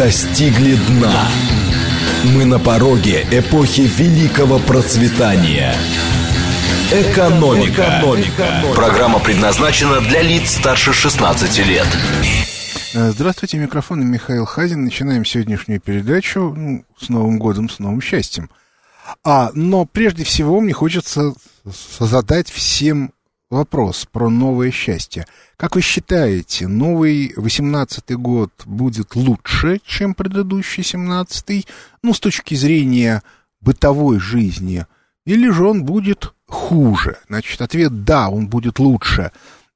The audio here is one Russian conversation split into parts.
достигли дна. Мы на пороге эпохи великого процветания. Экономика. Экономика. Программа предназначена для лиц старше 16 лет. Здравствуйте, микрофон Михаил Хазин. Начинаем сегодняшнюю передачу ну, с Новым годом, с новым счастьем. А, но прежде всего мне хочется задать всем вопрос про новое счастье. Как вы считаете, новый 18-й год будет лучше, чем предыдущий 17-й? Ну, с точки зрения бытовой жизни. Или же он будет хуже? Значит, ответ «да», он будет лучше.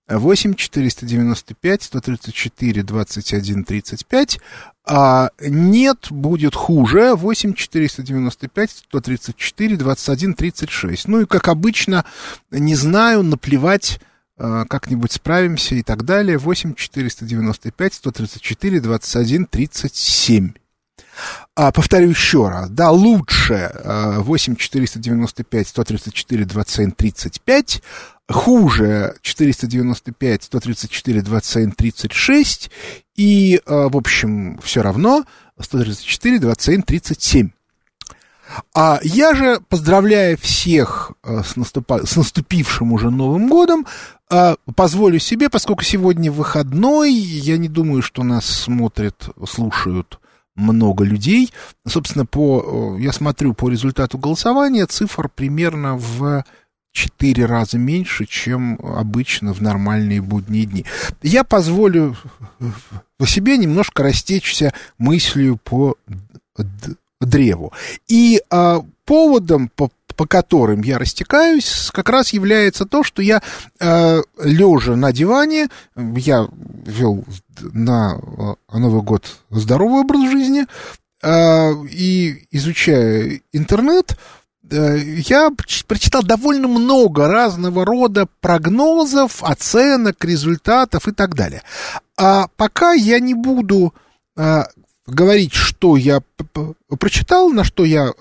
8 495 134 21 35 а нет, будет хуже. 8 495 134 21 36. Ну и, как обычно, не знаю, наплевать, а, как-нибудь справимся и так далее. 8 495 134 21 37. А, повторю еще раз, да, лучше 8 495 134 27 35, хуже 495 134 27 36 и, а, в общем, все равно 134 27 37. А я же, поздравляя всех а, с, наступа... с наступившим уже Новым годом, а, позволю себе, поскольку сегодня выходной, я не думаю, что нас смотрят, слушают много людей. Собственно, по, я смотрю по результату голосования, цифр примерно в четыре раза меньше, чем обычно в нормальные будние дни. Я позволю по себе немножко растечься мыслью по древу. И а, поводом, по, по которым я растекаюсь, как раз является то, что я, э, лежа на диване, я вел на э, Новый год здоровый образ жизни, э, и изучая интернет, э, я прочитал довольно много разного рода прогнозов, оценок, результатов и так далее. А пока я не буду э, говорить, что я прочитал, на что я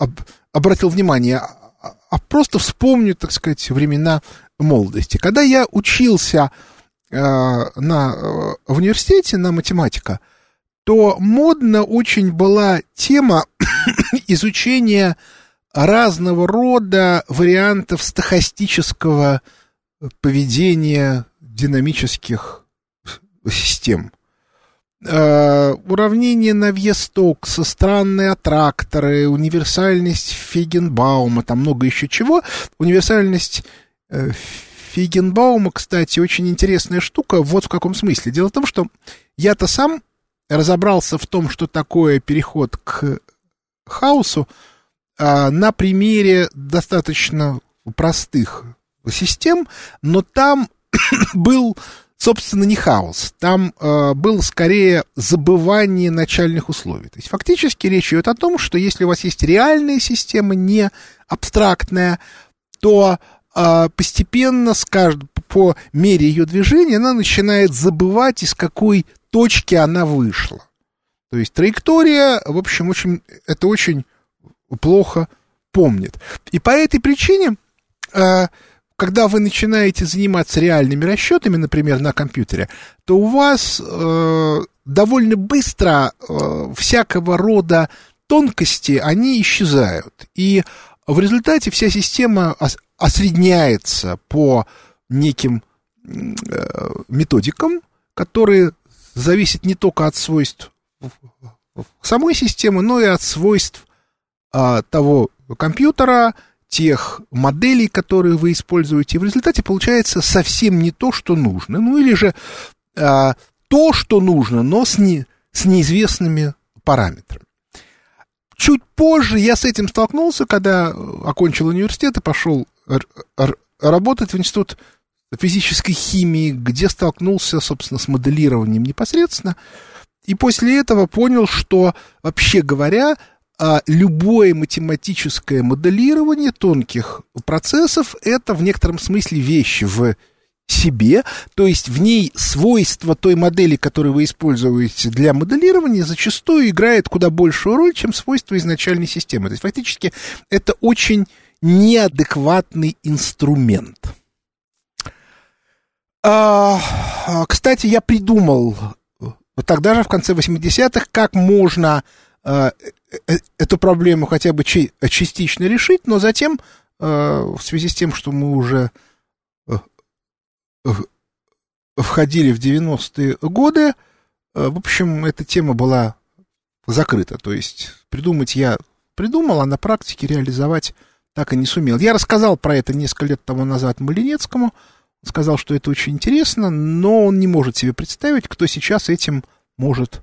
об, об, обратил внимание, а, а просто вспомню, так сказать, времена молодости. Когда я учился э, на, э, в университете на математика, то модно очень была тема изучения разного рода вариантов стахастического поведения динамических систем. Э, уравнение на Навье-Стокса, странные аттракторы, универсальность Фигенбаума, там много еще чего. Универсальность э, Фигенбаума, кстати, очень интересная штука. Вот в каком смысле. Дело в том, что я-то сам разобрался в том, что такое переход к хаосу, э, на примере достаточно простых систем, но там был собственно, не хаос. Там э, было скорее забывание начальных условий. То есть фактически речь идет о том, что если у вас есть реальная система, не абстрактная, то э, постепенно с кажд... по мере ее движения она начинает забывать, из какой точки она вышла. То есть траектория, в общем, очень, это очень плохо помнит. И по этой причине э, когда вы начинаете заниматься реальными расчетами, например, на компьютере, то у вас э, довольно быстро э, всякого рода тонкости, они исчезают. И в результате вся система осредняется по неким э, методикам, которые зависят не только от свойств самой системы, но и от свойств э, того компьютера, тех моделей, которые вы используете, в результате получается совсем не то, что нужно. Ну или же а, то, что нужно, но с, не, с неизвестными параметрами. Чуть позже я с этим столкнулся, когда окончил университет и пошел работать в институт физической химии, где столкнулся, собственно, с моделированием непосредственно. И после этого понял, что, вообще говоря, а любое математическое моделирование тонких процессов это в некотором смысле вещи в себе, то есть в ней свойства той модели, которую вы используете для моделирования, зачастую играет куда большую роль, чем свойства изначальной системы. То есть фактически это очень неадекватный инструмент. А, кстати, я придумал вот тогда же, в конце 80-х, как можно э, э, эту проблему хотя бы частично решить, но затем, э, в связи с тем, что мы уже э, э, входили в 90-е годы, э, в общем, эта тема была закрыта. То есть придумать я придумал, а на практике реализовать так и не сумел. Я рассказал про это несколько лет тому назад Малинецкому, сказал, что это очень интересно, но он не может себе представить, кто сейчас этим может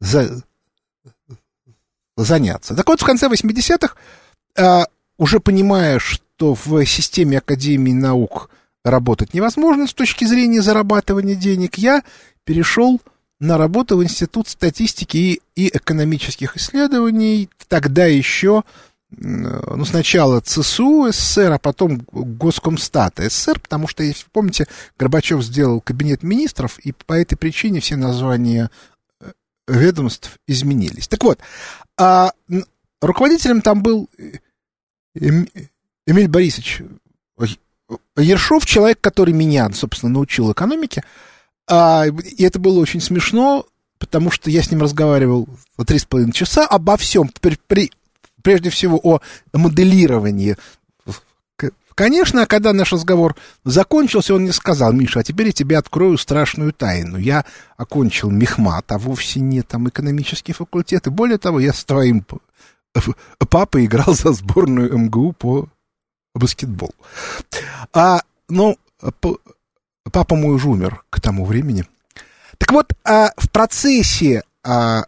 за... заняться. Так вот, в конце 80-х, а, уже понимая, что в системе Академии наук работать невозможно с точки зрения зарабатывания денег, я перешел на работу в Институт статистики и, и экономических исследований, тогда еще ну, сначала ЦСУ СССР, а потом Госкомстата СССР, потому что, если помните, Горбачев сделал кабинет министров, и по этой причине все названия э, ведомств изменились. Так вот, а руководителем там был Эмиль Борисович Ершов, человек, который меня, собственно, научил экономике, а, и это было очень смешно, потому что я с ним разговаривал три с половиной часа обо всем, при, при, прежде всего о моделировании. Конечно, когда наш разговор закончился, он мне сказал, Миша, а теперь я тебе открою страшную тайну. Я окончил мехмат, а вовсе не там экономический факультет. И более того, я с твоим папой играл за сборную МГУ по баскетболу. А, ну, папа мой уже умер к тому времени. Так вот, а, в процессе а,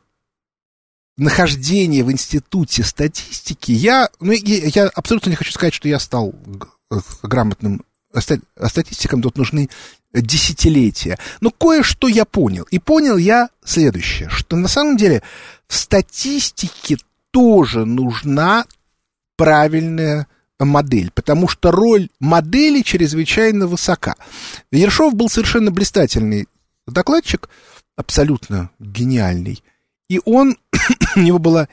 нахождения в институте статистики я, ну, я абсолютно не хочу сказать, что я стал грамотным статистиком, тут нужны десятилетия. Но кое-что я понял. И понял я следующее, что на самом деле в статистике тоже нужна правильная модель, потому что роль модели чрезвычайно высока. Ершов был совершенно блистательный докладчик, абсолютно гениальный. И он, у него было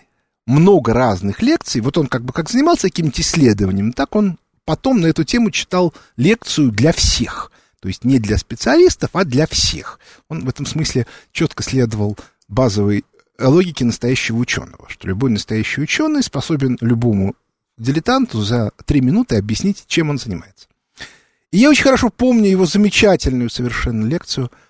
много разных лекций. Вот он как бы как занимался каким-то исследованием, так он потом на эту тему читал лекцию для всех. То есть не для специалистов, а для всех. Он в этом смысле четко следовал базовой логике настоящего ученого, что любой настоящий ученый способен любому дилетанту за три минуты объяснить, чем он занимается. И я очень хорошо помню его замечательную совершенно лекцию –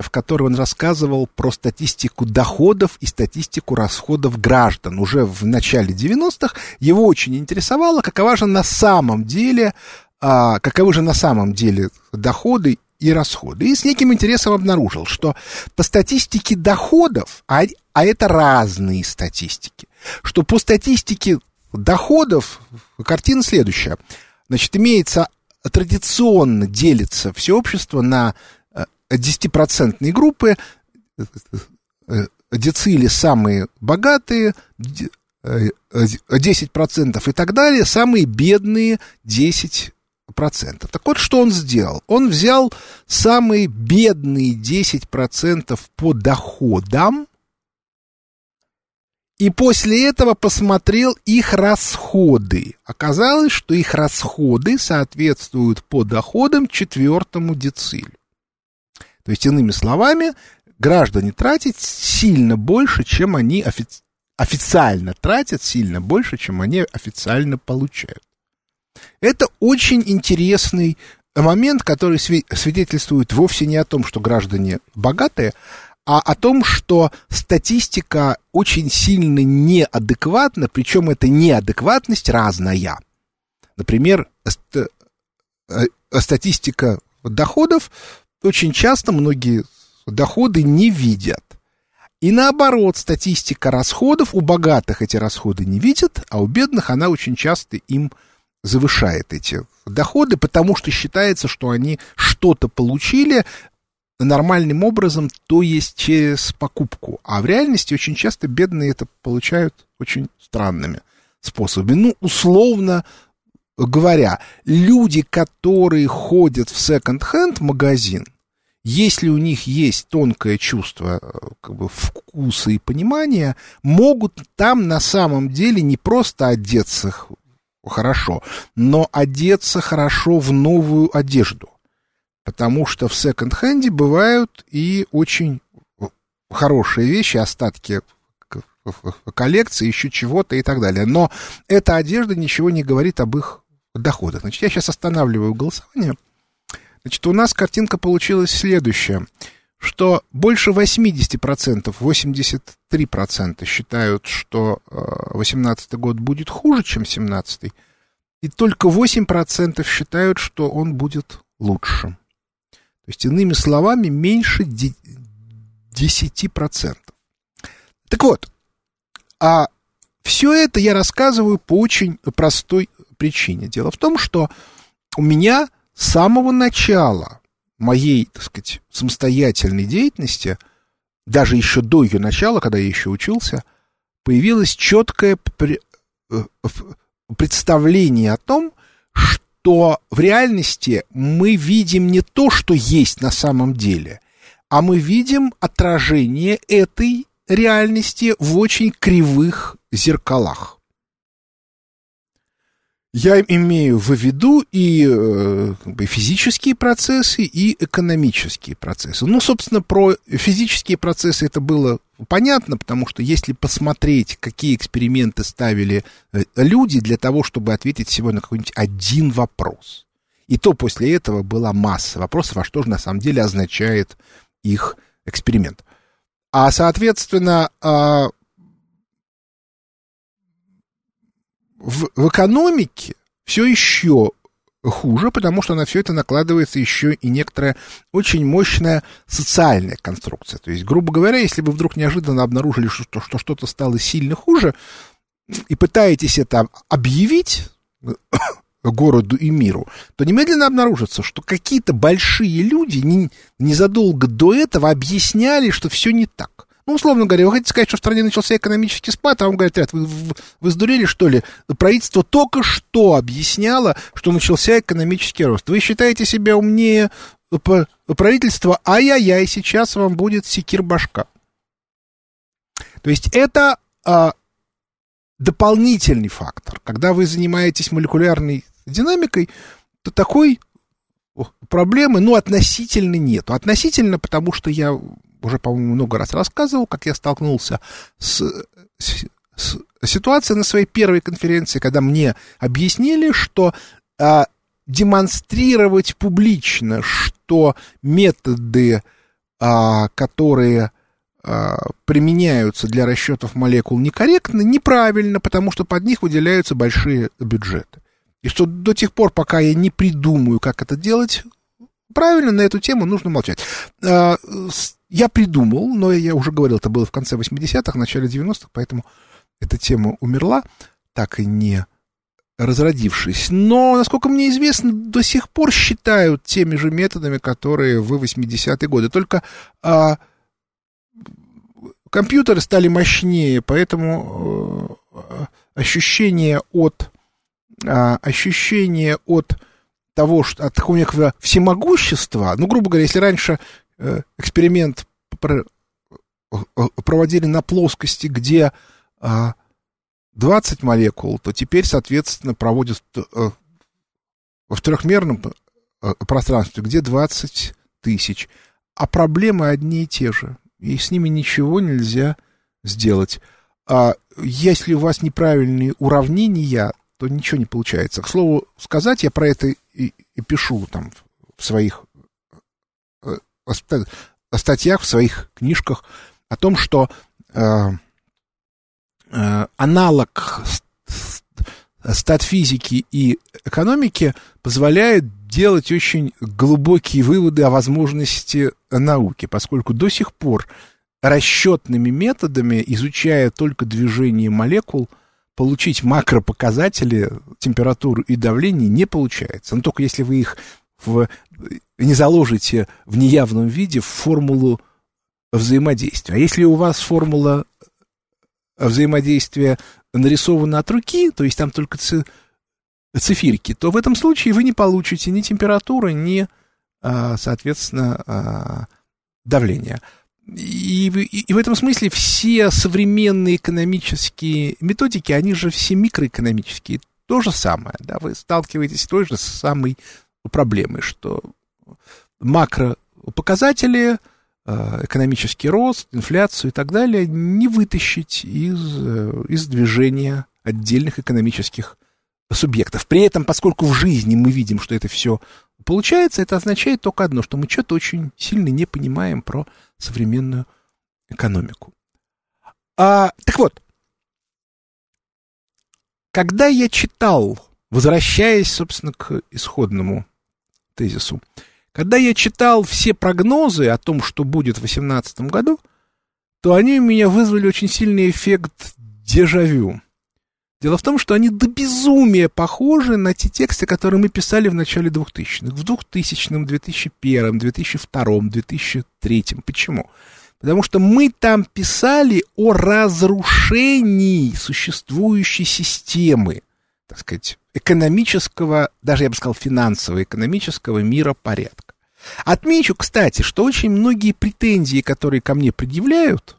в которой он рассказывал про статистику доходов и статистику расходов граждан. Уже в начале 90-х его очень интересовало, какова же на самом деле, а, каковы же на самом деле доходы и расходы. И с неким интересом обнаружил, что по статистике доходов, а, а это разные статистики, что по статистике доходов картина следующая. Значит, имеется традиционно делится все общество на 10% группы, децили самые богатые, 10% и так далее, самые бедные 10%. Так вот, что он сделал? Он взял самые бедные 10% по доходам, и после этого посмотрел их расходы. Оказалось, что их расходы соответствуют по доходам четвертому децилю. То есть, иными словами, граждане тратят сильно больше, чем они офи- официально тратят, сильно больше, чем они официально получают. Это очень интересный момент, который свидетельствует вовсе не о том, что граждане богатые, а о том, что статистика очень сильно неадекватна, причем эта неадекватность разная. Например, ст- э, статистика доходов очень часто многие доходы не видят. И наоборот, статистика расходов, у богатых эти расходы не видят, а у бедных она очень часто им завышает эти доходы, потому что считается, что они что-то получили нормальным образом, то есть через покупку. А в реальности очень часто бедные это получают очень странными способами. Ну, условно говоря, люди, которые ходят в секонд-хенд магазин, если у них есть тонкое чувство э, как бы, вкуса и понимания, могут там на самом деле не просто одеться хорошо, но одеться хорошо в новую одежду. Потому что в секонд-хенде бывают и очень хорошие вещи, остатки коллекции, еще чего-то и так далее. Но эта одежда ничего не говорит об их доходах. Значит, я сейчас останавливаю голосование. Значит, у нас картинка получилась следующая, что больше 80%, 83% считают, что 18 год будет хуже, чем 17 и только 8% считают, что он будет лучше. То есть, иными словами, меньше 10%. Так вот, а все это я рассказываю по очень простой причине. Дело в том, что у меня с самого начала моей, так сказать, самостоятельной деятельности, даже еще до ее начала, когда я еще учился, появилось четкое э, представление о том, что в реальности мы видим не то, что есть на самом деле, а мы видим отражение этой реальности в очень кривых зеркалах. Я имею в виду и э, физические процессы, и экономические процессы. Ну, собственно, про физические процессы это было понятно, потому что если посмотреть, какие эксперименты ставили э, люди для того, чтобы ответить всего на какой-нибудь один вопрос, и то после этого была масса вопросов, а что же на самом деле означает их эксперимент. А, соответственно, а, в, в экономике все еще хуже, потому что на все это накладывается еще и некоторая очень мощная социальная конструкция. То есть, грубо говоря, если вы вдруг неожиданно обнаружили, что, что что-то стало сильно хуже, и пытаетесь это объявить городу и миру, то немедленно обнаружится, что какие-то большие люди не, незадолго до этого объясняли, что все не так. Ну, условно говоря, вы хотите сказать, что в стране начался экономический спад, а вам говорят, ребят, вы, вы, вы сдурели, что ли? Правительство только что объясняло, что начался экономический рост. Вы считаете себя умнее правительства, ай-яй-яй, сейчас вам будет секир башка. То есть это а, дополнительный фактор. Когда вы занимаетесь молекулярной динамикой, то такой проблемы, ну, относительно нету. Относительно, потому что я уже, по-моему, много раз рассказывал, как я столкнулся с, с, с ситуацией на своей первой конференции, когда мне объяснили, что а, демонстрировать публично, что методы, а, которые а, применяются для расчетов молекул некорректны, неправильно, потому что под них выделяются большие бюджеты. И что до тех пор, пока я не придумаю, как это делать, правильно, на эту тему нужно молчать. А, я придумал, но я уже говорил, это было в конце 80-х, начале 90-х, поэтому эта тема умерла, так и не разродившись. Но, насколько мне известно, до сих пор считают теми же методами, которые в 80-е годы. Только а, компьютеры стали мощнее, поэтому а, ощущение от а, ощущение от того, что от такого некого всемогущества, ну, грубо говоря, если раньше э, эксперимент про, э, проводили на плоскости, где э, а, 20 молекул, то теперь, соответственно, проводят э, в трехмерном э, пространстве, где 20 тысяч. А проблемы одни и те же, и с ними ничего нельзя сделать. А если у вас неправильные уравнения, то ничего не получается. К слову сказать, я про это и, и пишу там в своих э, статьях, в своих книжках о том, что э, э, аналог статфизики и экономики позволяет делать очень глубокие выводы о возможности науки, поскольку до сих пор расчетными методами, изучая только движение молекул, получить макропоказатели, температуру и давление не получается. Но только если вы их в, не заложите в неявном виде в формулу взаимодействия. А если у вас формула взаимодействия нарисована от руки, то есть там только циферки, то в этом случае вы не получите ни температуры, ни, а, соответственно, а, давления. И, и, в этом смысле все современные экономические методики, они же все микроэкономические. То же самое, да, вы сталкиваетесь с той же самой проблемой, что макропоказатели э, экономический рост, инфляцию и так далее не вытащить из, э, из движения отдельных экономических субъектов. При этом, поскольку в жизни мы видим, что это все получается, это означает только одно, что мы что-то очень сильно не понимаем про современную экономику. А, так вот, когда я читал, возвращаясь, собственно, к исходному тезису, когда я читал все прогнозы о том, что будет в 2018 году, то они у меня вызвали очень сильный эффект дежавю. Дело в том, что они до безумия похожи на те тексты, которые мы писали в начале 2000-х. В 2000-м, 2001-м, 2002-м, 2003-м. Почему? Потому что мы там писали о разрушении существующей системы, так сказать, экономического, даже я бы сказал, финансового, экономического мира порядка. Отмечу, кстати, что очень многие претензии, которые ко мне предъявляют,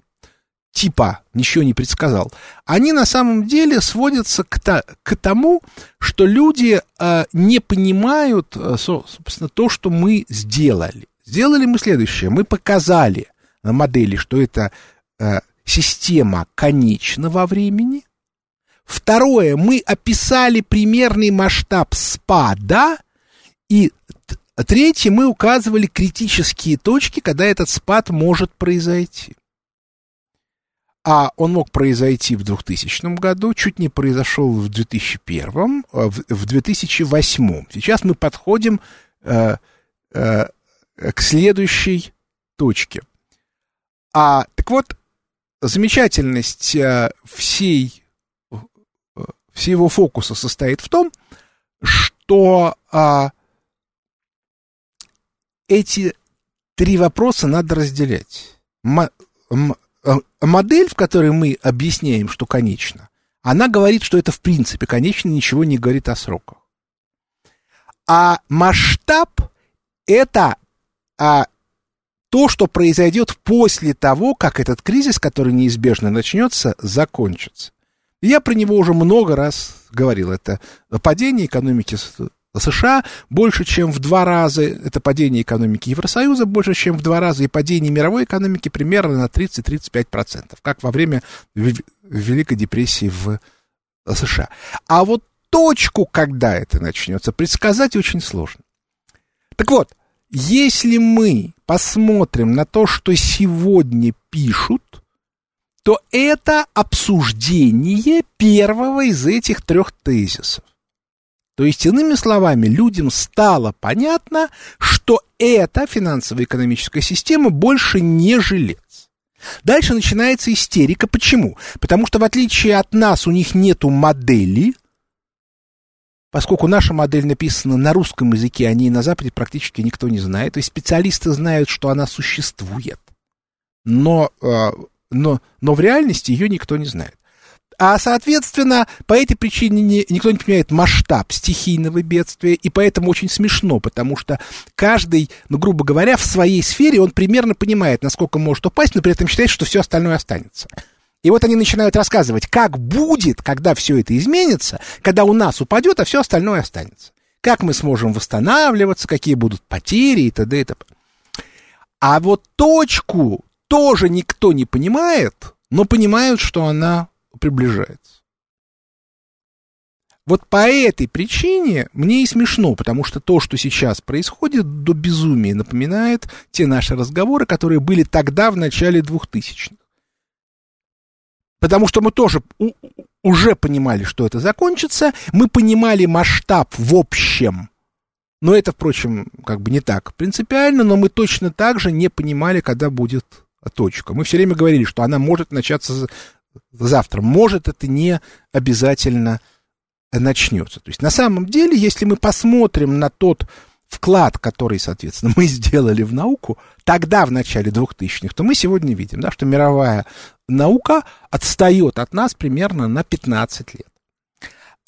типа ничего не предсказал, они на самом деле сводятся к, то, к тому, что люди э, не понимают, э, собственно, то, что мы сделали. Сделали мы следующее. Мы показали на модели, что это э, система конечна во времени. Второе, мы описали примерный масштаб спада. И третье, мы указывали критические точки, когда этот спад может произойти. А он мог произойти в 2000 году, чуть не произошел в 2001, а в 2008. Сейчас мы подходим э, э, к следующей точке. А, так вот, замечательность э, всей, э, всего фокуса состоит в том, что а, эти три вопроса надо разделять. Э, модель, в которой мы объясняем, что конечно, она говорит, что это в принципе конечно, ничего не говорит о сроках. А масштаб это а, то, что произойдет после того, как этот кризис, который неизбежно начнется, закончится. Я про него уже много раз говорил. Это падение экономики США больше, чем в два раза, это падение экономики Евросоюза больше, чем в два раза, и падение мировой экономики примерно на 30-35%, как во время Великой депрессии в США. А вот точку, когда это начнется, предсказать очень сложно. Так вот, если мы посмотрим на то, что сегодня пишут, то это обсуждение первого из этих трех тезисов. То есть, иными словами, людям стало понятно, что эта финансово-экономическая система больше не жилец. Дальше начинается истерика. Почему? Потому что, в отличие от нас, у них нету модели, поскольку наша модель написана на русском языке, о ней на Западе практически никто не знает. То есть специалисты знают, что она существует, но, э, но, но в реальности ее никто не знает. А, соответственно, по этой причине не, никто не понимает масштаб стихийного бедствия, и поэтому очень смешно, потому что каждый, ну, грубо говоря, в своей сфере он примерно понимает, насколько может упасть, но при этом считает, что все остальное останется. И вот они начинают рассказывать, как будет, когда все это изменится, когда у нас упадет, а все остальное останется. Как мы сможем восстанавливаться, какие будут потери и т.д. и т.п. А вот точку тоже никто не понимает, но понимают, что она приближается. Вот по этой причине мне и смешно, потому что то, что сейчас происходит, до безумия напоминает те наши разговоры, которые были тогда, в начале 2000-х. Потому что мы тоже уже понимали, что это закончится, мы понимали масштаб в общем. Но это, впрочем, как бы не так принципиально, но мы точно так же не понимали, когда будет точка. Мы все время говорили, что она может начаться завтра. Может, это не обязательно начнется. То есть на самом деле, если мы посмотрим на тот вклад, который, соответственно, мы сделали в науку, тогда, в начале 2000-х, то мы сегодня видим, да, что мировая наука отстает от нас примерно на 15 лет.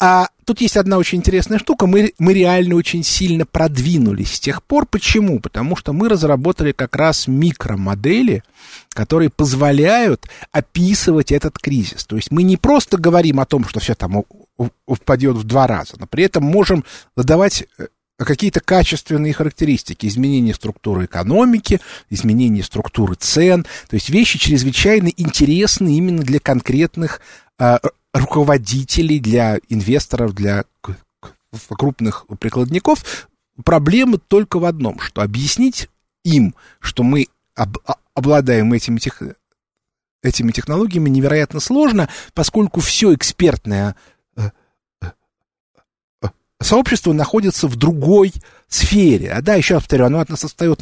А тут есть одна очень интересная штука. Мы, мы реально очень сильно продвинулись с тех пор. Почему? Потому что мы разработали как раз микромодели, которые позволяют описывать этот кризис. То есть мы не просто говорим о том, что все там упадет в два раза, но при этом можем задавать э, какие-то качественные характеристики, изменение структуры экономики, изменение структуры цен, то есть вещи чрезвычайно интересны именно для конкретных э, руководителей, для инвесторов, для крупных прикладников. Проблема только в одном, что объяснить им, что мы об, обладаем этими, тех, этими технологиями, невероятно сложно, поскольку все экспертное э, э, э, сообщество находится в другой сфере. А да, еще раз повторю, оно от нас отстает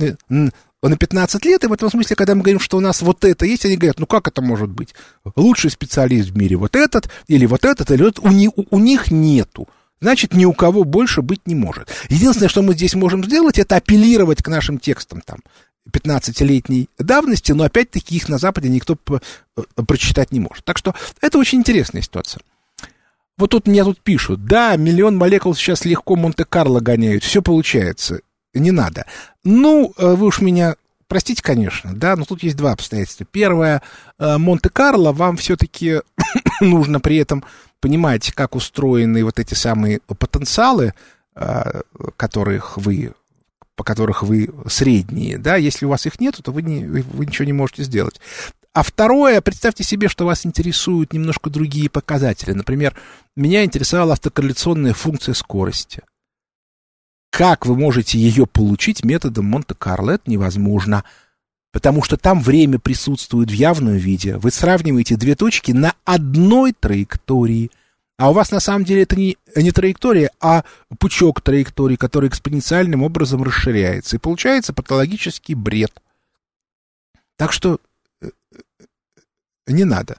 на, на 15 лет, и в этом смысле, когда мы говорим, что у нас вот это есть, они говорят, ну как это может быть? Лучший специалист в мире вот этот, или вот этот, или вот у, у, у них нету. Значит, ни у кого больше быть не может. Единственное, что мы здесь можем сделать, это апеллировать к нашим текстам там 15-летней давности, но опять-таки их на Западе никто э, прочитать не может. Так что это очень интересная ситуация. Вот тут мне тут пишут, да, миллион молекул сейчас легко Монте-Карло гоняют, все получается, не надо. Ну, э, вы уж меня простите, конечно, да, но тут есть два обстоятельства. Первое, э, Монте-Карло вам все-таки нужно при этом понимать, как устроены вот эти самые потенциалы, которых вы по которых вы средние, да, если у вас их нет, то вы, не, вы ничего не можете сделать. А второе, представьте себе, что вас интересуют немножко другие показатели. Например, меня интересовала автокорреляционная функция скорости. Как вы можете ее получить методом Монте-Карло? Это невозможно, потому что там время присутствует в явном виде. Вы сравниваете две точки на одной траектории – а у вас на самом деле это не, не траектория, а пучок траекторий, который экспоненциальным образом расширяется. И получается патологический бред. Так что э, э, не надо.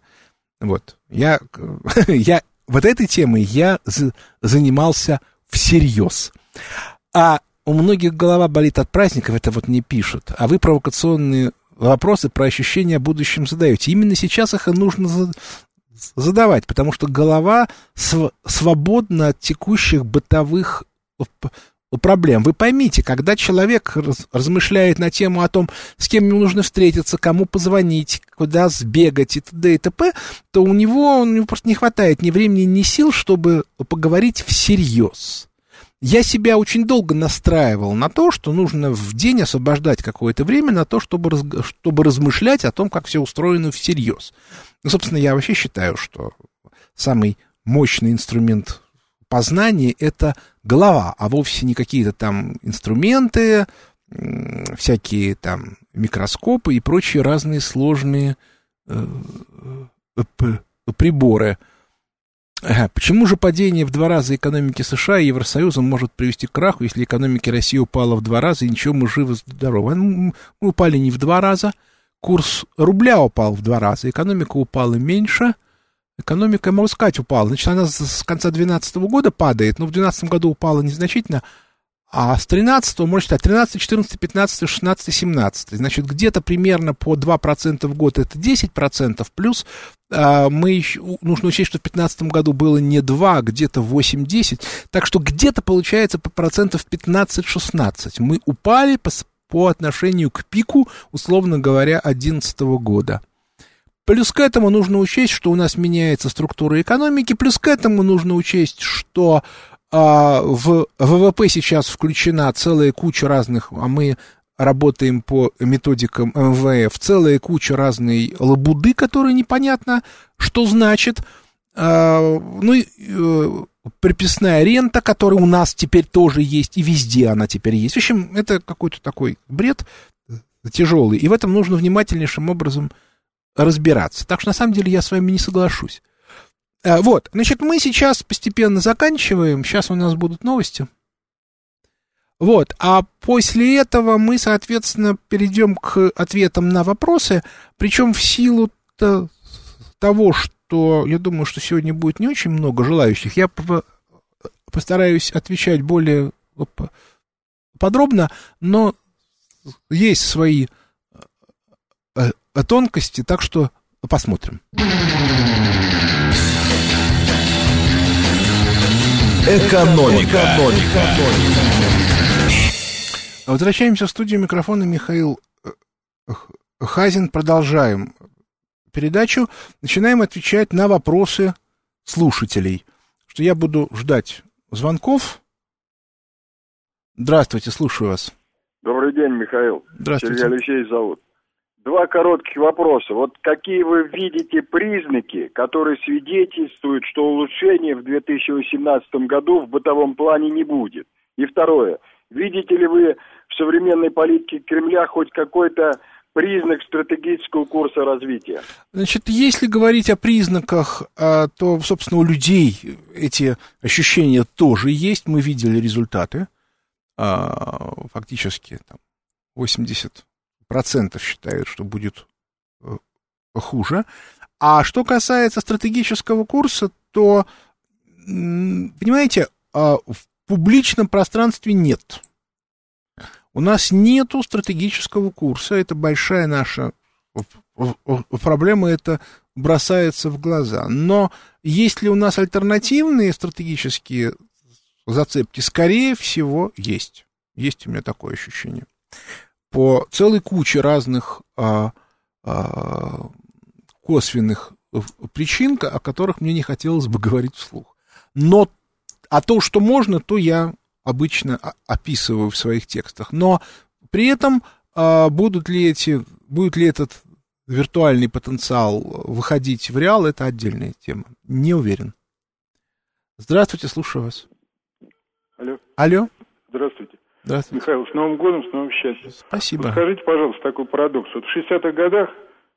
Вот. Я, я вот этой темой я занимался всерьез. А у многих голова болит от праздников, это вот не пишут. А вы провокационные вопросы про ощущения о будущем задаете. Именно сейчас их и нужно задавать, потому что голова св- свободна от текущих бытовых проблем. Вы поймите, когда человек раз, размышляет на тему о том, с кем ему нужно встретиться, кому позвонить, куда сбегать и т.д. и т.п., то у него, у него просто не хватает ни времени, ни сил, чтобы поговорить всерьез. Я себя очень долго настраивал на то, что нужно в день освобождать какое-то время на то, чтобы, раз, чтобы размышлять о том, как все устроено всерьез. Ну, собственно, я вообще считаю, что самый мощный инструмент познания — это голова, а вовсе не какие-то там инструменты, всякие там микроскопы и прочие разные сложные э, э, приборы. Почему же падение в два раза экономики США и Евросоюза может привести к краху, если экономика России упала в два раза, и ничего, мы живы, здоровы? Мы упали не в два раза, курс рубля упал в два раза, экономика упала меньше, экономика, могу сказать, упала. Значит, она с конца 2012 года падает, но в 2012 году упала незначительно, а с 13, можно считать, 13, 14, 15, 16, 17. Значит, где-то примерно по 2% в год это 10%, плюс а, мы нужно учесть, что в 2015 году было не 2, а где-то 8-10, так что где-то получается по процентов 15-16. Мы упали по, по отношению к пику, условно говоря, 2011 года. Плюс к этому нужно учесть, что у нас меняется структура экономики, плюс к этому нужно учесть, что а, в ВВП сейчас включена целая куча разных, а мы работаем по методикам МВФ, целая куча разной лабуды, которые непонятно, что значит. А, ну, и, э, приписная рента, которая у нас теперь тоже есть, и везде она теперь есть. В общем, это какой-то такой бред тяжелый, и в этом нужно внимательнейшим образом разбираться. Так что, на самом деле, я с вами не соглашусь. А, вот, значит, мы сейчас постепенно заканчиваем, сейчас у нас будут новости. Вот, а после этого мы, соответственно, перейдем к ответам на вопросы, причем в силу того, что что я думаю, что сегодня будет не очень много желающих. Я постараюсь отвечать более подробно, но есть свои э, э, тонкости, так что посмотрим. Экономика. Экономика. Возвращаемся в студию микрофона Михаил э, Хазин. Продолжаем передачу начинаем отвечать на вопросы слушателей. Что я буду ждать звонков. Здравствуйте, слушаю вас. Добрый день, Михаил. Здравствуйте. Сергей Алексеевич зовут. Два коротких вопроса. Вот какие вы видите признаки, которые свидетельствуют, что улучшения в 2018 году в бытовом плане не будет? И второе. Видите ли вы в современной политике Кремля хоть какой-то признак стратегического курса развития? Значит, если говорить о признаках, а, то, собственно, у людей эти ощущения тоже есть. Мы видели результаты. А, фактически там, 80% считают, что будет э, хуже. А что касается стратегического курса, то, понимаете, а, в публичном пространстве нет. У нас нету стратегического курса, это большая наша проблема, это бросается в глаза. Но есть ли у нас альтернативные стратегические зацепки? Скорее всего, есть. Есть у меня такое ощущение. По целой куче разных а, а, косвенных причин, о которых мне не хотелось бы говорить вслух. Но а то, что можно, то я обычно описываю в своих текстах. Но при этом а, будут ли эти, будет ли этот виртуальный потенциал выходить в реал, это отдельная тема. Не уверен. Здравствуйте, слушаю вас. Алло. Алло. Здравствуйте. Здравствуйте. Михаил, с Новым годом, с новым счастьем. Спасибо. Скажите, пожалуйста, такой парадокс. Вот в 60-х годах,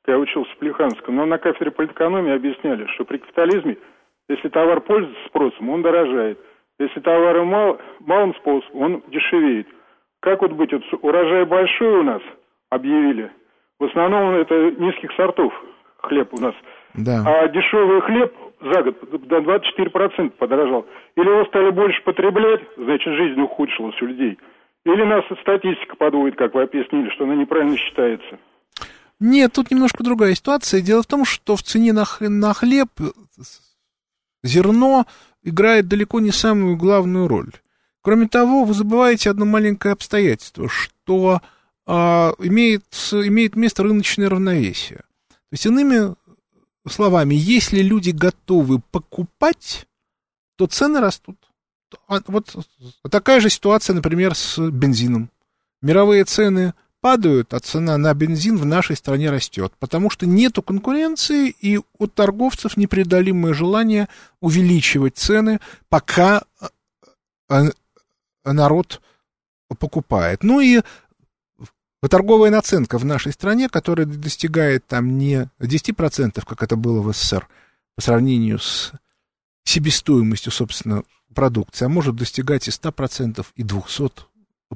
когда я учился в Плеханском, но на кафедре политэкономии объясняли, что при капитализме, если товар пользуется спросом, он дорожает. Если товары мал, малым способом, он дешевеет. Как вот быть? Вот урожай большой у нас объявили. В основном это низких сортов хлеб у нас. Да. А дешевый хлеб за год до 24% подорожал. Или его стали больше потреблять, значит, жизнь ухудшилась у людей. Или нас статистика подводит, как вы объяснили, что она неправильно считается. Нет, тут немножко другая ситуация. Дело в том, что в цене на, на хлеб зерно играет далеко не самую главную роль. Кроме того, вы забываете одно маленькое обстоятельство, что а, имеет, имеет место рыночное равновесие. То есть, иными словами, если люди готовы покупать, то цены растут. А, вот такая же ситуация, например, с бензином. Мировые цены падают, а цена на бензин в нашей стране растет, потому что нету конкуренции, и у торговцев непреодолимое желание увеличивать цены, пока э, народ покупает. Ну и торговая наценка в нашей стране, которая достигает там не 10%, как это было в СССР, по сравнению с себестоимостью, собственно, продукции, а может достигать и 100%, и 200%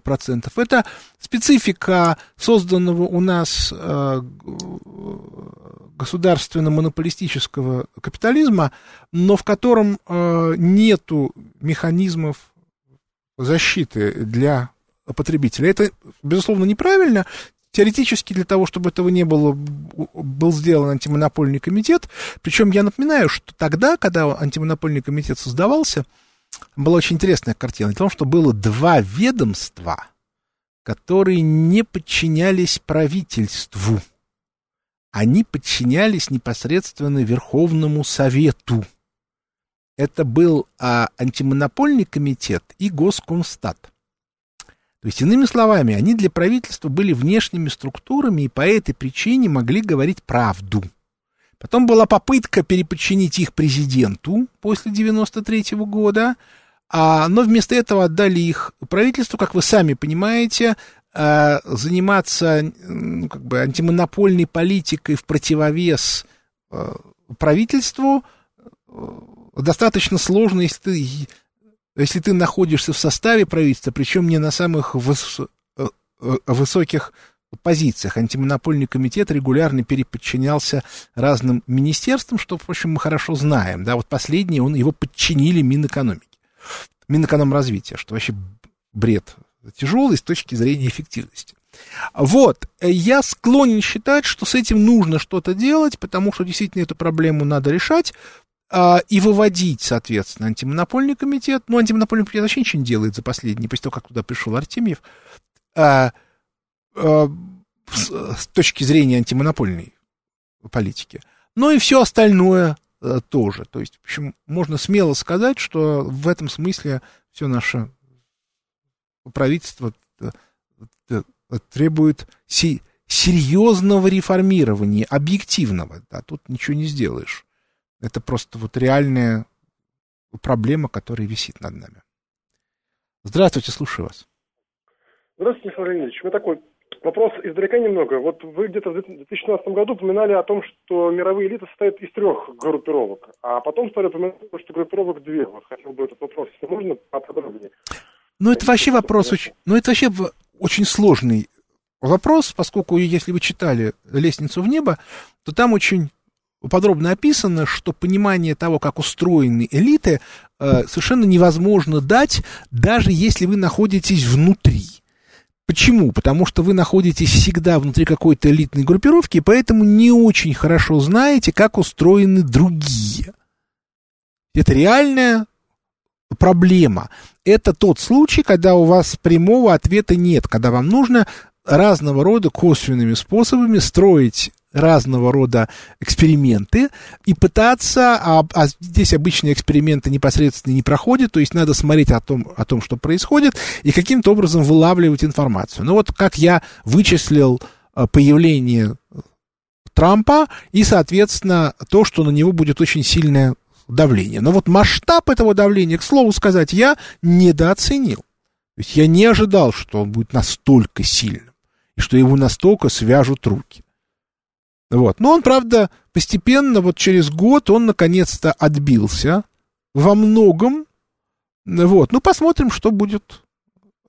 процентов. Это специфика созданного у нас э, государственно-монополистического капитализма, но в котором э, нету механизмов защиты для потребителя. Это, безусловно, неправильно. Теоретически для того, чтобы этого не было, был сделан антимонопольный комитет. Причем я напоминаю, что тогда, когда антимонопольный комитет создавался, была очень интересная картина. Дело в том, что было два ведомства, которые не подчинялись правительству. Они подчинялись непосредственно Верховному Совету. Это был а, антимонопольный комитет и Госкомстат. То есть, иными словами, они для правительства были внешними структурами и по этой причине могли говорить правду. Потом была попытка переподчинить их президенту после 93 -го года, а, но вместо этого отдали их правительству, как вы сами понимаете, а, заниматься ну, как бы антимонопольной политикой в противовес а, правительству а, достаточно сложно, если ты, если ты находишься в составе правительства, причем не на самых выс, э, э, высоких позициях. Антимонопольный комитет регулярно переподчинялся разным министерствам, что, в общем, мы хорошо знаем. Да, вот последнее, он, его подчинили Минэкономики. Минэкономразвития, что вообще бред тяжелый с точки зрения эффективности. Вот, я склонен считать, что с этим нужно что-то делать, потому что действительно эту проблему надо решать и выводить, соответственно, антимонопольный комитет. Ну, антимонопольный комитет вообще ничего не делает за последние, после того, как туда пришел Артемьев. А, Э, с точки зрения антимонопольной политики. Но и все остальное э, тоже. То есть, в общем, можно смело сказать, что в этом смысле все наше правительство требует серьезного реформирования, объективного. Да, тут ничего не сделаешь. Это просто вот реальная проблема, которая висит над нами. Здравствуйте, слушаю вас. Здравствуйте, Михаил Леонидович. У меня такой вопрос издалека немного. Вот вы где-то в 2016 году упоминали о том, что мировые элиты состоят из трех группировок, а потом стали упоминать, что группировок две. Вот хотел бы этот вопрос, если можно, поподробнее. Ну, это вообще вопрос очень, ну, это вообще очень сложный вопрос, поскольку если вы читали «Лестницу в небо», то там очень подробно описано, что понимание того, как устроены элиты, э, совершенно невозможно дать, даже если вы находитесь внутри. Почему? Потому что вы находитесь всегда внутри какой-то элитной группировки, и поэтому не очень хорошо знаете, как устроены другие. Это реальная проблема. Это тот случай, когда у вас прямого ответа нет, когда вам нужно разного рода косвенными способами строить разного рода эксперименты и пытаться, а, а здесь обычные эксперименты непосредственно не проходят, то есть надо смотреть о том, о том, что происходит, и каким-то образом вылавливать информацию. Ну вот как я вычислил э, появление Трампа и, соответственно, то, что на него будет очень сильное давление. Но вот масштаб этого давления, к слову сказать, я недооценил. То есть я не ожидал, что он будет настолько сильным, и что его настолько свяжут руки. Вот. Но он, правда, постепенно, вот через год, он наконец-то отбился во многом. Вот. Ну, посмотрим, что будет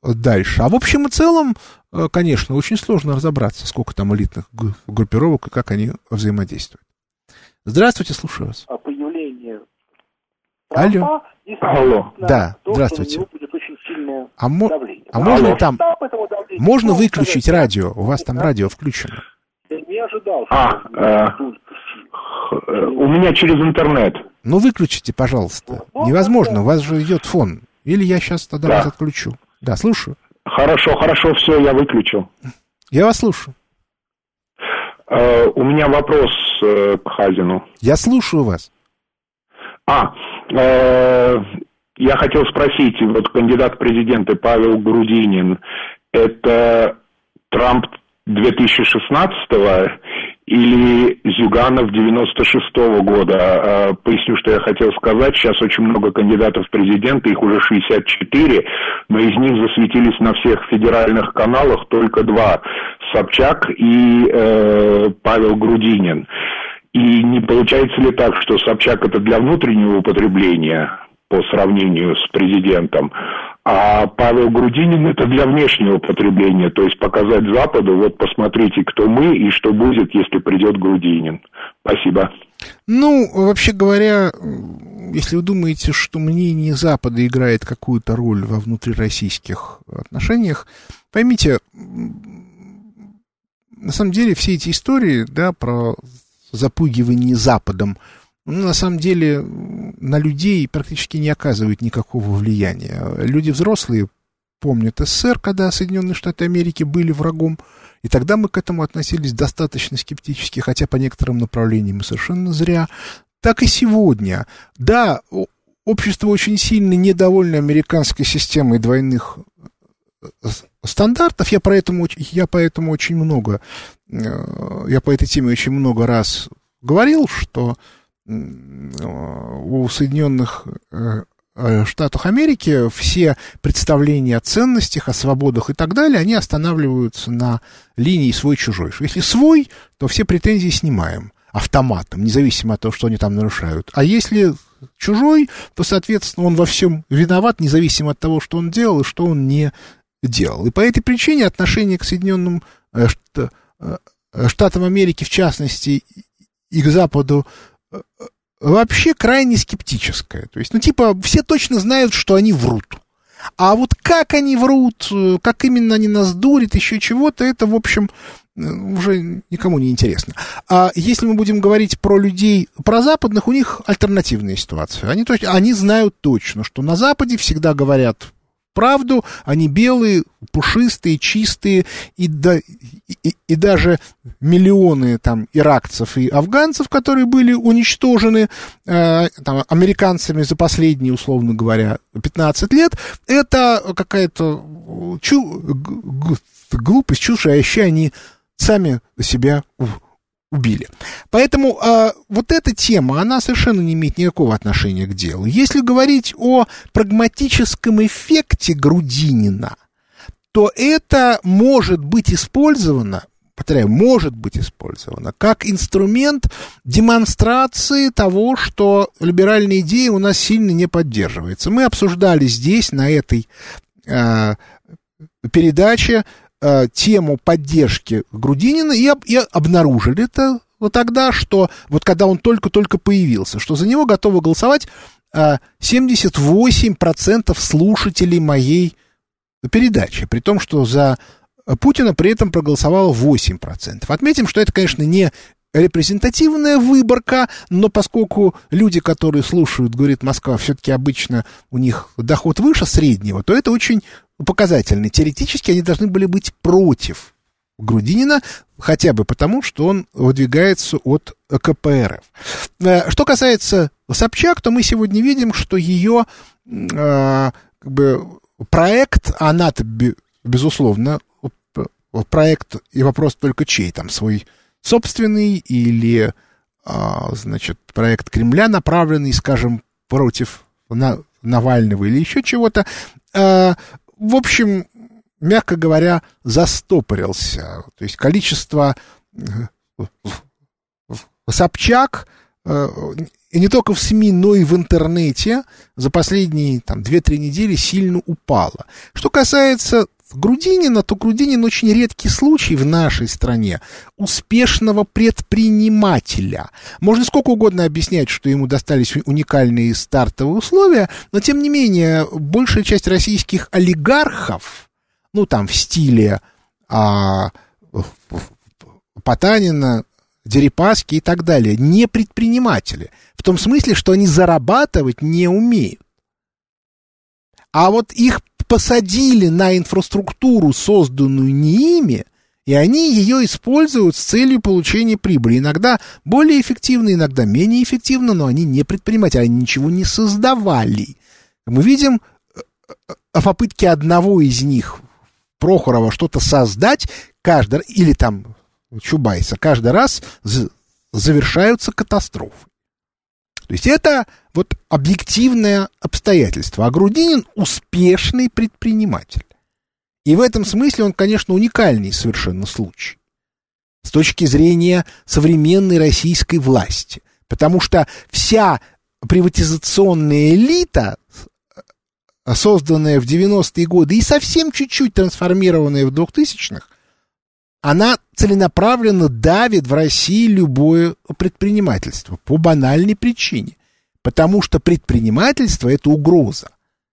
дальше. А в общем и целом, э, конечно, очень сложно разобраться, сколько там элитных группировок и как они взаимодействуют. Здравствуйте, слушаю вас. А появление Алло. Алло. Да, то, здравствуйте. А, мо... а можно там... Можно выключить радио? У вас там радио включено не ожидал. А, э, у меня через интернет. Ну, выключите, пожалуйста. Ну, Невозможно, у вас же идет фон. Или я сейчас тогда да. вас отключу. Да, слушаю. Хорошо, хорошо, все, я выключу. Я вас слушаю. Э, у меня вопрос э, к Хазину. Я слушаю вас. А, э, я хотел спросить, вот кандидат в президенты Павел Грудинин, это Трамп 2016 или Зюганов 96 -го года. А, поясню, что я хотел сказать. Сейчас очень много кандидатов в президенты, их уже 64, но из них засветились на всех федеральных каналах только два. Собчак и э, Павел Грудинин. И не получается ли так, что Собчак это для внутреннего употребления по сравнению с президентом, а Павел Грудинин это для внешнего потребления, то есть показать Западу, вот посмотрите, кто мы и что будет, если придет Грудинин. Спасибо. Ну, вообще говоря, если вы думаете, что мнение Запада играет какую-то роль во внутрироссийских отношениях, поймите, на самом деле все эти истории, да, про запугивание Западом, ну, на самом деле на людей практически не оказывают никакого влияния. Люди взрослые помнят СССР, когда Соединенные Штаты Америки были врагом, и тогда мы к этому относились достаточно скептически, хотя по некоторым направлениям и совершенно зря. Так и сегодня. Да, общество очень сильно недовольно американской системой двойных э, стандартов. Я поэтому, я поэтому очень много, э, я по этой теме очень много раз говорил, что у Соединенных э, э, Штатах Америки все представления о ценностях, о свободах и так далее, они останавливаются на линии свой-чужой. Если свой, то все претензии снимаем автоматом, независимо от того, что они там нарушают. А если чужой, то, соответственно, он во всем виноват, независимо от того, что он делал и что он не делал. И по этой причине отношение к Соединенным э, Штатам Америки, в частности, и к Западу вообще крайне скептическое. То есть, ну, типа, все точно знают, что они врут. А вот как они врут, как именно они нас дурят, еще чего-то, это, в общем, уже никому не интересно. А если мы будем говорить про людей, про западных, у них альтернативная ситуация. Они, то есть, они знают точно, что на Западе всегда говорят правду, они белые, пушистые, чистые, и, да, и, и даже миллионы там иракцев и афганцев, которые были уничтожены э, там, американцами за последние, условно говоря, 15 лет, это какая-то чу, глупость, чушь, а еще они сами себя убили. Поэтому э, вот эта тема, она совершенно не имеет никакого отношения к делу. Если говорить о прагматическом эффекте Грудинина, то это может быть использовано, повторяю, может быть использовано как инструмент демонстрации того, что либеральная идея у нас сильно не поддерживается. Мы обсуждали здесь, на этой э, передаче, э, тему поддержки Грудинина и, и обнаружили это вот тогда, что вот когда он только-только появился, что за него готовы голосовать э, 78% слушателей моей передачи, при том, что за Путина при этом проголосовало 8%. Отметим, что это, конечно, не репрезентативная выборка, но поскольку люди, которые слушают, говорит Москва, все-таки обычно у них доход выше среднего, то это очень показательно. Теоретически они должны были быть против Грудинина, хотя бы потому, что он выдвигается от КПРФ. Э, что касается Собчак, то мы сегодня видим, что ее э, как бы, проект, она-то, безусловно, проект, и вопрос только чей, там, свой собственный или, а, значит, проект Кремля, направленный, скажем, против Навального или еще чего-то. В общем, мягко говоря, застопорился. То есть количество э, Собчак э, и не только в СМИ, но и в интернете за последние там, 2-3 недели сильно упало. Что касается Грудинина, то Грудинин очень редкий случай в нашей стране успешного предпринимателя. Можно сколько угодно объяснять, что ему достались уникальные стартовые условия, но тем не менее большая часть российских олигархов, ну там в стиле а, Потанина, Дерипаски и так далее, не предприниматели. В том смысле, что они зарабатывать не умеют. А вот их посадили на инфраструктуру, созданную не ими, и они ее используют с целью получения прибыли. Иногда более эффективно, иногда менее эффективно, но они не предприниматели, они ничего не создавали. Мы видим э, э, о попытке одного из них, Прохорова, что-то создать, каждый, или там Чубайса, каждый раз завершаются катастрофы. То есть это вот объективное обстоятельство. А Грудинин успешный предприниматель. И в этом смысле он, конечно, уникальный совершенно случай. С точки зрения современной российской власти. Потому что вся приватизационная элита, созданная в 90-е годы и совсем чуть-чуть трансформированная в 2000-х, она целенаправленно давит в России любое предпринимательство по банальной причине. Потому что предпринимательство – это угроза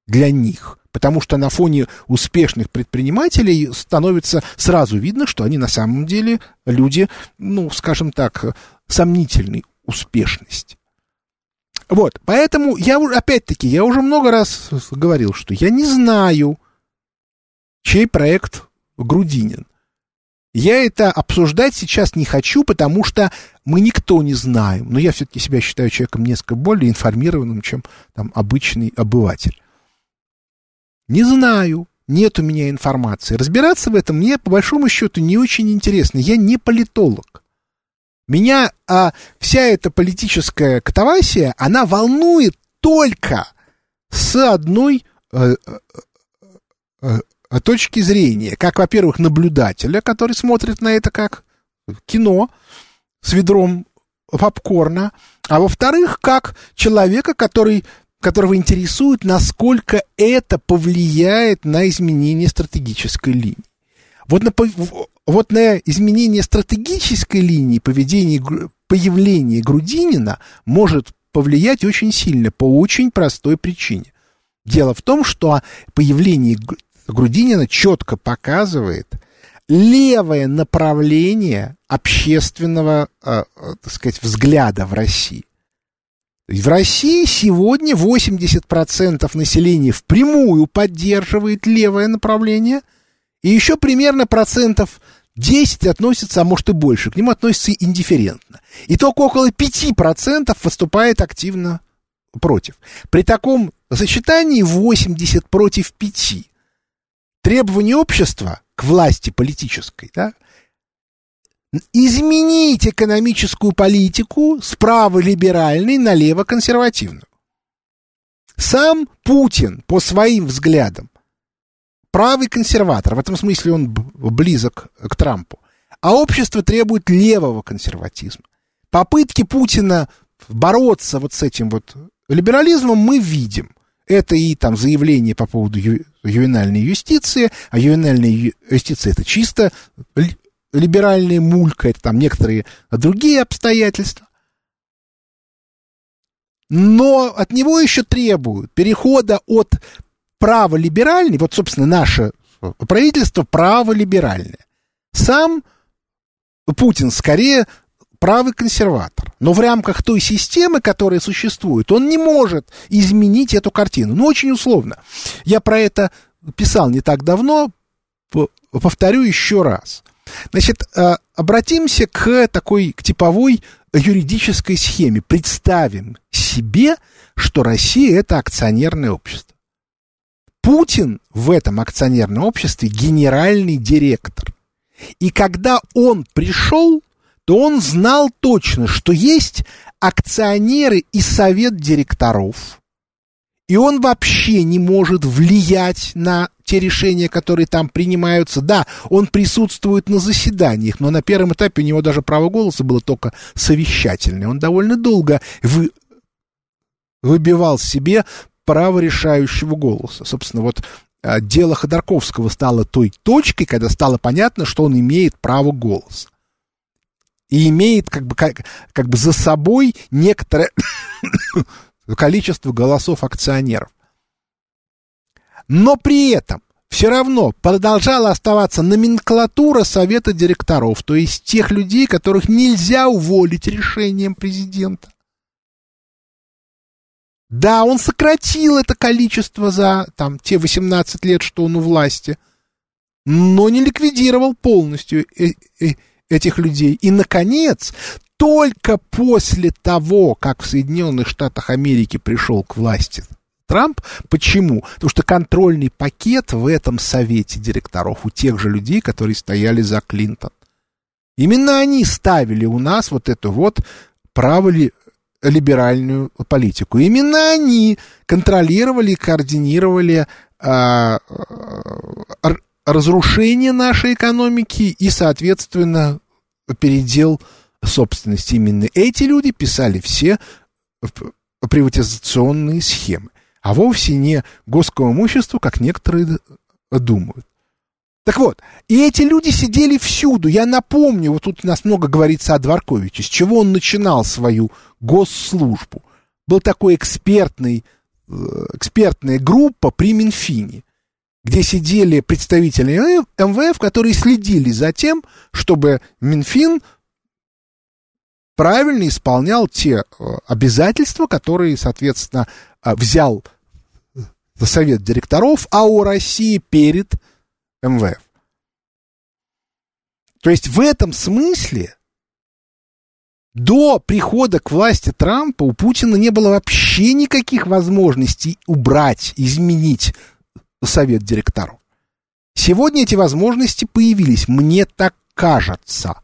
для них. Потому что на фоне успешных предпринимателей становится сразу видно, что они на самом деле люди, ну, скажем так, сомнительной успешности. Вот, поэтому я, опять-таки, я уже много раз говорил, что я не знаю, чей проект Грудинин. Я это обсуждать сейчас не хочу, потому что мы никто не знаем. Но я все-таки себя считаю человеком несколько более информированным, чем там обычный обыватель. Не знаю, нет у меня информации. Разбираться в этом мне, по большому счету, не очень интересно. Я не политолог. Меня а, вся эта политическая катавасия, она волнует только с одной э, э, э, Э, точки зрения, как, во-первых, наблюдателя, который смотрит на это как кино с ведром попкорна, а во-вторых, как человека, который, которого интересует, насколько это повлияет на изменение стратегической линии. Вот на, вот на изменение стратегической линии поведения, появления Грудинина может повлиять очень сильно по очень простой причине. Дело в том, что появление Грудинина четко показывает левое направление общественного, э, э, так сказать, взгляда в России. В России сегодня 80% населения впрямую поддерживает левое направление, и еще примерно процентов 10 относятся, а может и больше, к нему относятся индифферентно. И только около 5% выступает активно против. При таком сочетании 80 против 5 требования общества к власти политической, да, изменить экономическую политику с праволиберальной на левоконсервативную. Сам Путин по своим взглядам правый консерватор, в этом смысле он близок к Трампу, а общество требует левого консерватизма. Попытки Путина бороться вот с этим вот либерализмом мы видим. Это и там заявление по поводу ювенальной юстиции, а ювенальная юстиция это чисто либеральная мулька, это там некоторые другие обстоятельства. Но от него еще требуют перехода от праволиберальной, вот, собственно, наше правительство праволиберальное. Сам Путин скорее правый консерватор. Но в рамках той системы, которая существует, он не может изменить эту картину. Ну, очень условно. Я про это писал не так давно, повторю еще раз. Значит, э, обратимся к такой к типовой юридической схеме. Представим себе, что Россия это акционерное общество. Путин в этом акционерном обществе генеральный директор. И когда он пришел, то он знал точно, что есть акционеры и совет директоров, и он вообще не может влиять на те решения, которые там принимаются. Да, он присутствует на заседаниях, но на первом этапе у него даже право голоса было только совещательное. Он довольно долго вы, выбивал себе право решающего голоса. Собственно, вот а, дело Ходорковского стало той точкой, когда стало понятно, что он имеет право голоса. И имеет как бы, как, как бы за собой некоторое количество голосов акционеров. Но при этом все равно продолжала оставаться номенклатура совета директоров, то есть тех людей, которых нельзя уволить решением президента. Да, он сократил это количество за там, те 18 лет, что он у власти, но не ликвидировал полностью э -э этих людей. И, наконец, только после того, как в Соединенных Штатах Америки пришел к власти Трамп. Почему? Потому что контрольный пакет в этом совете директоров у тех же людей, которые стояли за Клинтон. Именно они ставили у нас вот эту вот праволиберальную политику. Именно они контролировали и координировали а, разрушение нашей экономики и, соответственно, передел собственности. Именно эти люди писали все приватизационные схемы, а вовсе не госскому имуществу, как некоторые думают. Так вот, и эти люди сидели всюду. Я напомню, вот тут у нас много говорится о Дворковиче, с чего он начинал свою госслужбу. Был такой экспертный, э, экспертная группа при Минфине, где сидели представители МВФ, которые следили за тем, чтобы Минфин правильно исполнял те э, обязательства, которые, соответственно, э, взял совет директоров АО России перед МВФ. То есть в этом смысле до прихода к власти Трампа у Путина не было вообще никаких возможностей убрать, изменить совет директоров. Сегодня эти возможности появились, мне так кажется.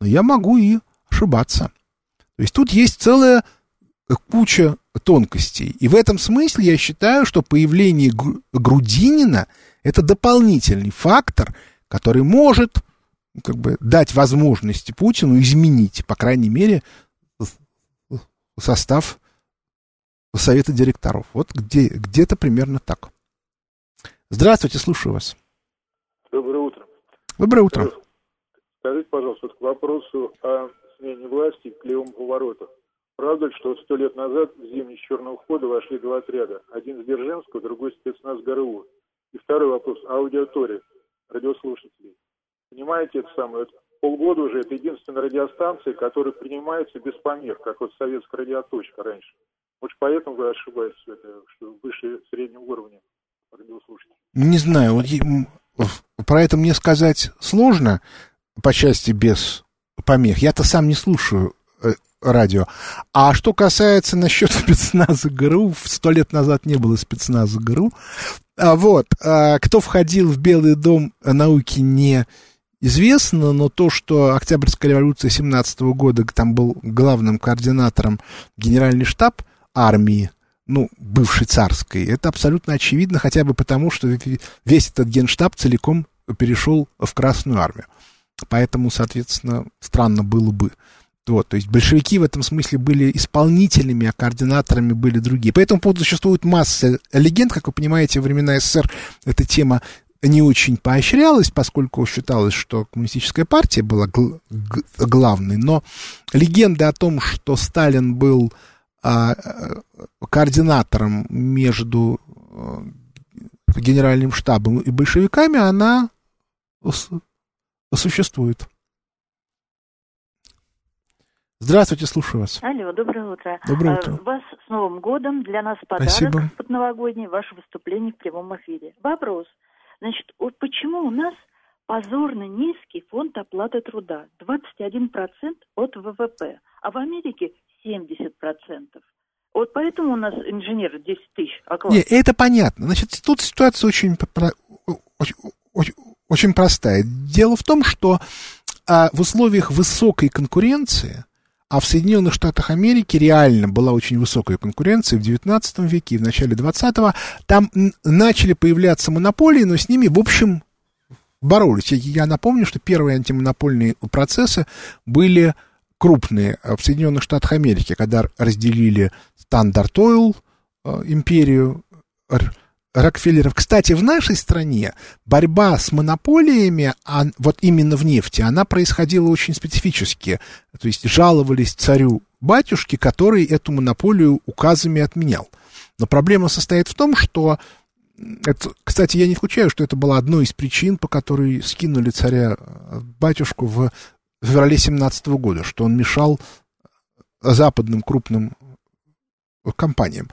Но я могу и ошибаться. То есть тут есть целая куча тонкостей. И в этом смысле я считаю, что появление Грудинина это дополнительный фактор, который может как бы, дать возможности Путину изменить, по крайней мере, состав совета директоров. Вот где, где-то примерно так. Здравствуйте, слушаю вас. Доброе утро. Доброе утро. Скажите, пожалуйста, вот к вопросу о смене власти к левому повороту. Правда ли, что сто лет назад в зимний черного хода вошли два отряда? Один с Дзержинского, другой спецназ ГРУ. И второй вопрос. Аудитория радиослушателей. Понимаете это самое? полгода уже это единственная радиостанция, которая принимается без помех, как вот советская радиоточка раньше. Может, поэтому вы ошибаетесь, это, что выше среднего уровня? Не знаю, вот про это мне сказать сложно по части без помех. Я-то сам не слушаю э, радио. А что касается насчет спецназа ГРУ, сто лет назад не было спецназа ГРУ. А вот, а, кто входил в Белый дом науки, не известно, но то, что Октябрьская революция 17 года, там был главным координатором генеральный штаб армии, ну, бывшей царской, это абсолютно очевидно, хотя бы потому, что весь этот генштаб целиком перешел в Красную армию. Поэтому, соответственно, странно было бы. Вот, то есть большевики в этом смысле были исполнителями, а координаторами были другие. По этому поводу существует масса легенд, как вы понимаете, во времена СССР эта тема не очень поощрялась, поскольку считалось, что коммунистическая партия была гл- главной, но легенды о том, что Сталин был координатором между а, генеральным штабом и большевиками, она существует. Здравствуйте, слушаю вас. Алло, доброе утро. Доброе утро. А, вас с Новым годом. Для нас подарок Спасибо. под новогодний, ваше выступление в прямом эфире. Вопрос. Значит, вот почему у нас позорно низкий фонд оплаты труда? 21% от ВВП, а в Америке 70%. Вот поэтому у нас инженеры 10 тысяч оклад. Не, это понятно. Значит, тут ситуация очень, очень, очень, простая. Дело в том, что а, в условиях высокой конкуренции а в Соединенных Штатах Америки реально была очень высокая конкуренция в 19 веке и в начале 20-го. Там начали появляться монополии, но с ними, в общем, боролись. Я напомню, что первые антимонопольные процессы были крупные в Соединенных Штатах Америки, когда разделили Standard Oil, э, империю Рокфеллеров. Кстати, в нашей стране борьба с монополиями, а вот именно в нефти, она происходила очень специфически. То есть жаловались царю батюшке, который эту монополию указами отменял. Но проблема состоит в том, что это, кстати, я не исключаю, что это была одной из причин, по которой скинули царя э, батюшку в феврале 17 года, что он мешал западным крупным компаниям.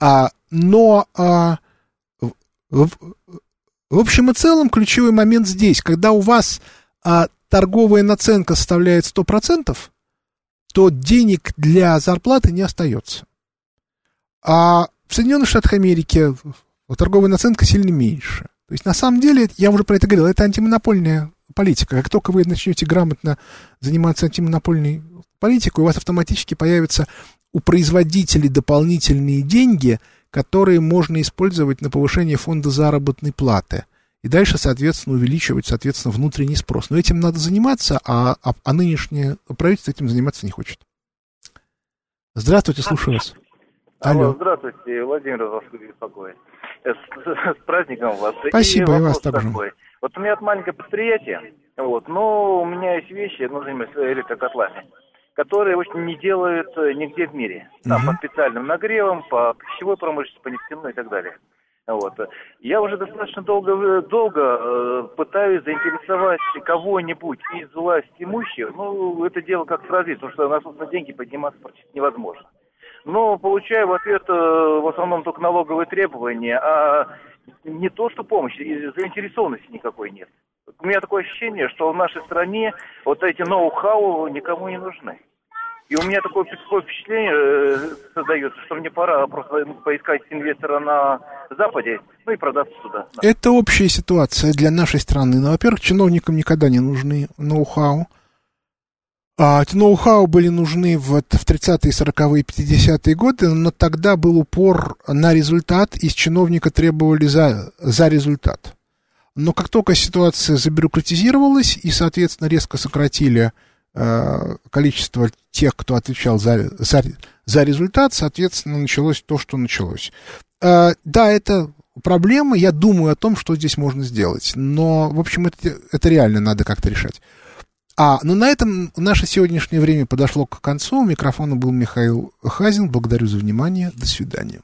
А, но а, в, в общем и целом, ключевой момент здесь, когда у вас а, торговая наценка составляет 100%, то денег для зарплаты не остается. А в Соединенных Штатах Америки торговая наценка сильно меньше. То есть, на самом деле, я уже про это говорил, это антимонопольная политика. Как только вы начнете грамотно заниматься антимонопольной политикой, у вас автоматически появятся у производителей дополнительные деньги – которые можно использовать на повышение фонда заработной платы. И дальше, соответственно, увеличивать, соответственно, внутренний спрос. Но этим надо заниматься, а, а, а нынешнее правительство этим заниматься не хочет. Здравствуйте, слушаю вас. Алло. Алло здравствуйте, Владимир вас беспокоит. С, с, с праздником вас. Спасибо, и, и вас также. Такой. Вот у меня маленькое предприятие, вот, но у меня есть вещи, нужно электрокотлами которые очень не делают э, нигде в мире. Там угу. по специальным нагревам, по пищевой промышленности, по нефтяной и так далее. Вот. Я уже достаточно долго, э, долго э, пытаюсь заинтересовать кого-нибудь из власти имущих. Ну, это дело как сразить, потому что на собственные деньги подниматься практически невозможно. Но получаю в ответ э, в основном только налоговые требования, а не то, что помощь, заинтересованности никакой нет у меня такое ощущение, что в нашей стране вот эти ноу-хау никому не нужны. И у меня такое, такое впечатление э, создается, что мне пора просто поискать инвестора на Западе, ну и продаться сюда. Да. Это общая ситуация для нашей страны. Ну, во-первых, чиновникам никогда не нужны ноу-хау. А эти ноу-хау были нужны в, в 30-е, 40-е, 50-е годы, но тогда был упор на результат, и с чиновника требовали за, за результат. Но как только ситуация забюрократизировалась и, соответственно, резко сократили э, количество тех, кто отвечал за, за, за результат, соответственно, началось то, что началось. Э, да, это проблема, я думаю о том, что здесь можно сделать, но, в общем, это, это реально надо как-то решать. А, ну на этом наше сегодняшнее время подошло к концу. У микрофона был Михаил Хазин. Благодарю за внимание. До свидания.